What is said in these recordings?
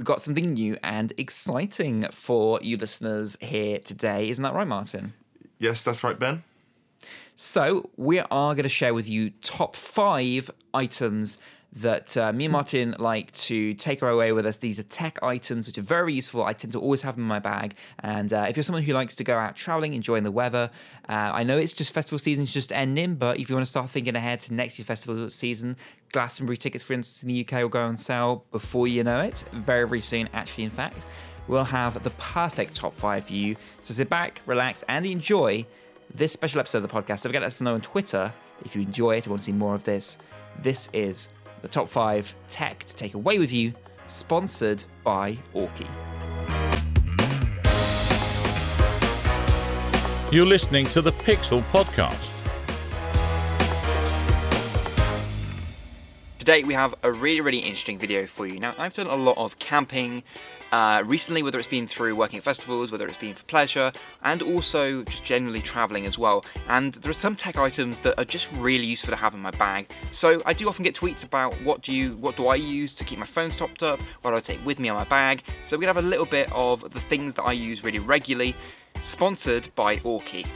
we've got something new and exciting for you listeners here today. Isn't that right, Martin? Yes, that's right, Ben. So, we are going to share with you top five items that uh, me and Martin like to take away with us. These are tech items which are very useful. I tend to always have them in my bag. And uh, if you're someone who likes to go out traveling, enjoying the weather, uh, I know it's just festival season's just ending, but if you want to start thinking ahead to next year's festival season, Glastonbury tickets, for instance, in the UK will go on sale before you know it, very, very soon, actually, in fact. We'll have the perfect top five for you. So sit back, relax, and enjoy this special episode of the podcast. Don't forget to let us know on Twitter if you enjoy it and want to see more of this. This is the top five tech to take away with you, sponsored by Aukey. You're listening to the Pixel Podcast. Today we have a really, really interesting video for you. Now, I've done a lot of camping uh, recently, whether it's been through working at festivals, whether it's been for pleasure, and also just generally traveling as well. And there are some tech items that are just really useful to have in my bag. So I do often get tweets about what do you, what do I use to keep my phone topped up, what do I take with me on my bag. So we're gonna have a little bit of the things that I use really regularly, sponsored by Aukey.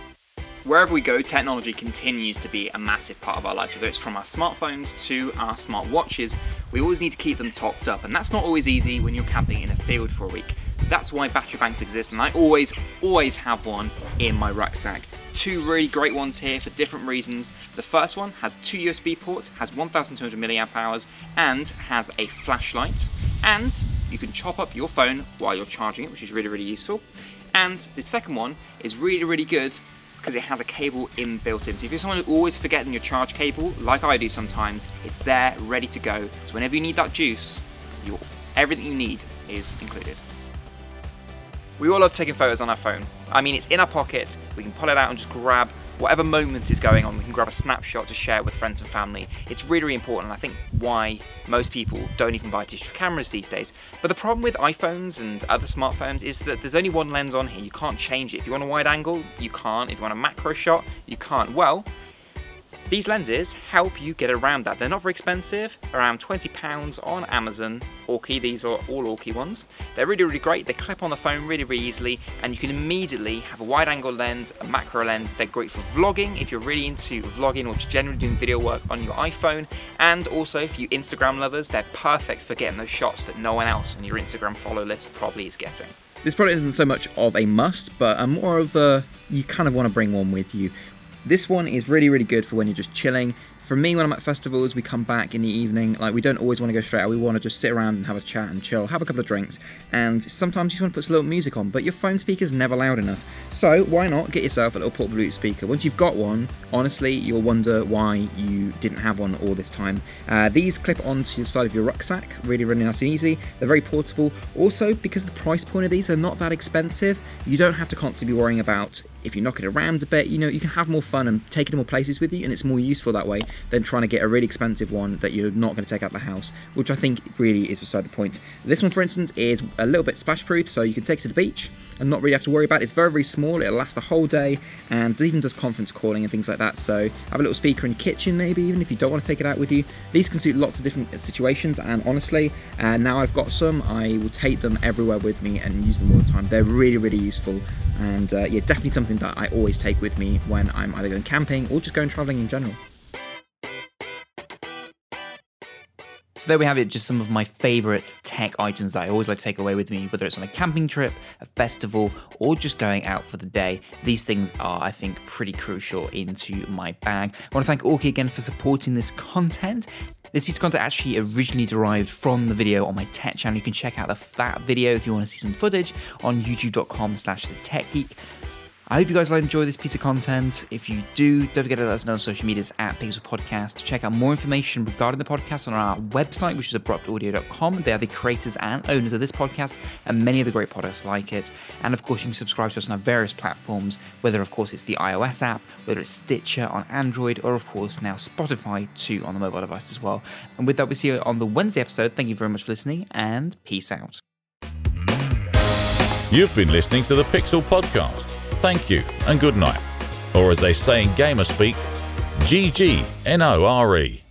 Wherever we go, technology continues to be a massive part of our lives, whether it's from our smartphones to our smartwatches. We always need to keep them topped up, and that's not always easy when you're camping in a field for a week. That's why battery banks exist, and I always, always have one in my rucksack. Two really great ones here for different reasons. The first one has two USB ports, has 1200 milliamp hours, and has a flashlight. And you can chop up your phone while you're charging it, which is really, really useful. And the second one is really, really good because it has a cable inbuilt in. So if you're someone who always forgetting your charge cable, like I do sometimes, it's there, ready to go. So whenever you need that juice, you everything you need is included. We all love taking photos on our phone. I mean, it's in our pocket, we can pull it out and just grab whatever moment is going on, we can grab a snapshot to share with friends and family. It's really, really important. I think why most people don't even buy digital cameras these days. But the problem with iPhones and other smartphones is that there's only one lens on here. You can't change it. If you want a wide angle, you can't. If you want a macro shot, you can't. Well, these lenses help you get around that. They're not very expensive, around £20 on Amazon. Aukey, these are all Aukey ones. They're really, really great. They clip on the phone really, really easily, and you can immediately have a wide angle lens, a macro lens. They're great for vlogging if you're really into vlogging or just generally doing video work on your iPhone. And also, if you Instagram lovers, they're perfect for getting those shots that no one else on your Instagram follow list probably is getting. This product isn't so much of a must, but more of a you kind of want to bring one with you. This one is really, really good for when you're just chilling. For me, when I'm at festivals, we come back in the evening. Like, we don't always want to go straight out. We want to just sit around and have a chat and chill, have a couple of drinks. And sometimes you just want to put some little music on, but your phone speaker's never loud enough. So, why not get yourself a little portable Bluetooth speaker? Once you've got one, honestly, you'll wonder why you didn't have one all this time. Uh, these clip onto the side of your rucksack, really, really nice and easy. They're very portable. Also, because the price point of these are not that expensive, you don't have to constantly be worrying about if you knock it around a bit, you know, you can have more fun and take it to more places with you, and it's more useful that way than trying to get a really expensive one that you're not going to take out the house, which I think really is beside the point. This one, for instance, is a little bit splash proof, so you can take it to the beach and not really have to worry about it. It's very, very small, it'll last the whole day, and even does conference calling and things like that. So have a little speaker in your kitchen, maybe, even if you don't want to take it out with you. These can suit lots of different situations, and honestly, uh, now I've got some, I will take them everywhere with me and use them all the time. They're really, really useful, and uh, yeah, definitely something that I always take with me when I'm either going camping or just going traveling in general. So there we have it, just some of my favorite tech items that I always like to take away with me, whether it's on a camping trip, a festival, or just going out for the day. These things are, I think, pretty crucial into my bag. I want to thank Aukey again for supporting this content. This piece of content actually originally derived from the video on my tech channel. You can check out the, that video if you want to see some footage on youtube.com slash the tech geek. I hope you guys enjoy this piece of content. If you do, don't forget to let us know on social medias at Pixel Podcast. Check out more information regarding the podcast on our website, which is abruptaudio.com. They are the creators and owners of this podcast and many of the great products like it. And of course, you can subscribe to us on our various platforms, whether, of course, it's the iOS app, whether it's Stitcher on Android, or, of course, now Spotify too on the mobile device as well. And with that, we see you on the Wednesday episode. Thank you very much for listening and peace out. You've been listening to the Pixel Podcast. Thank you and good night. Or as they say in gamer speak, GG N O R E.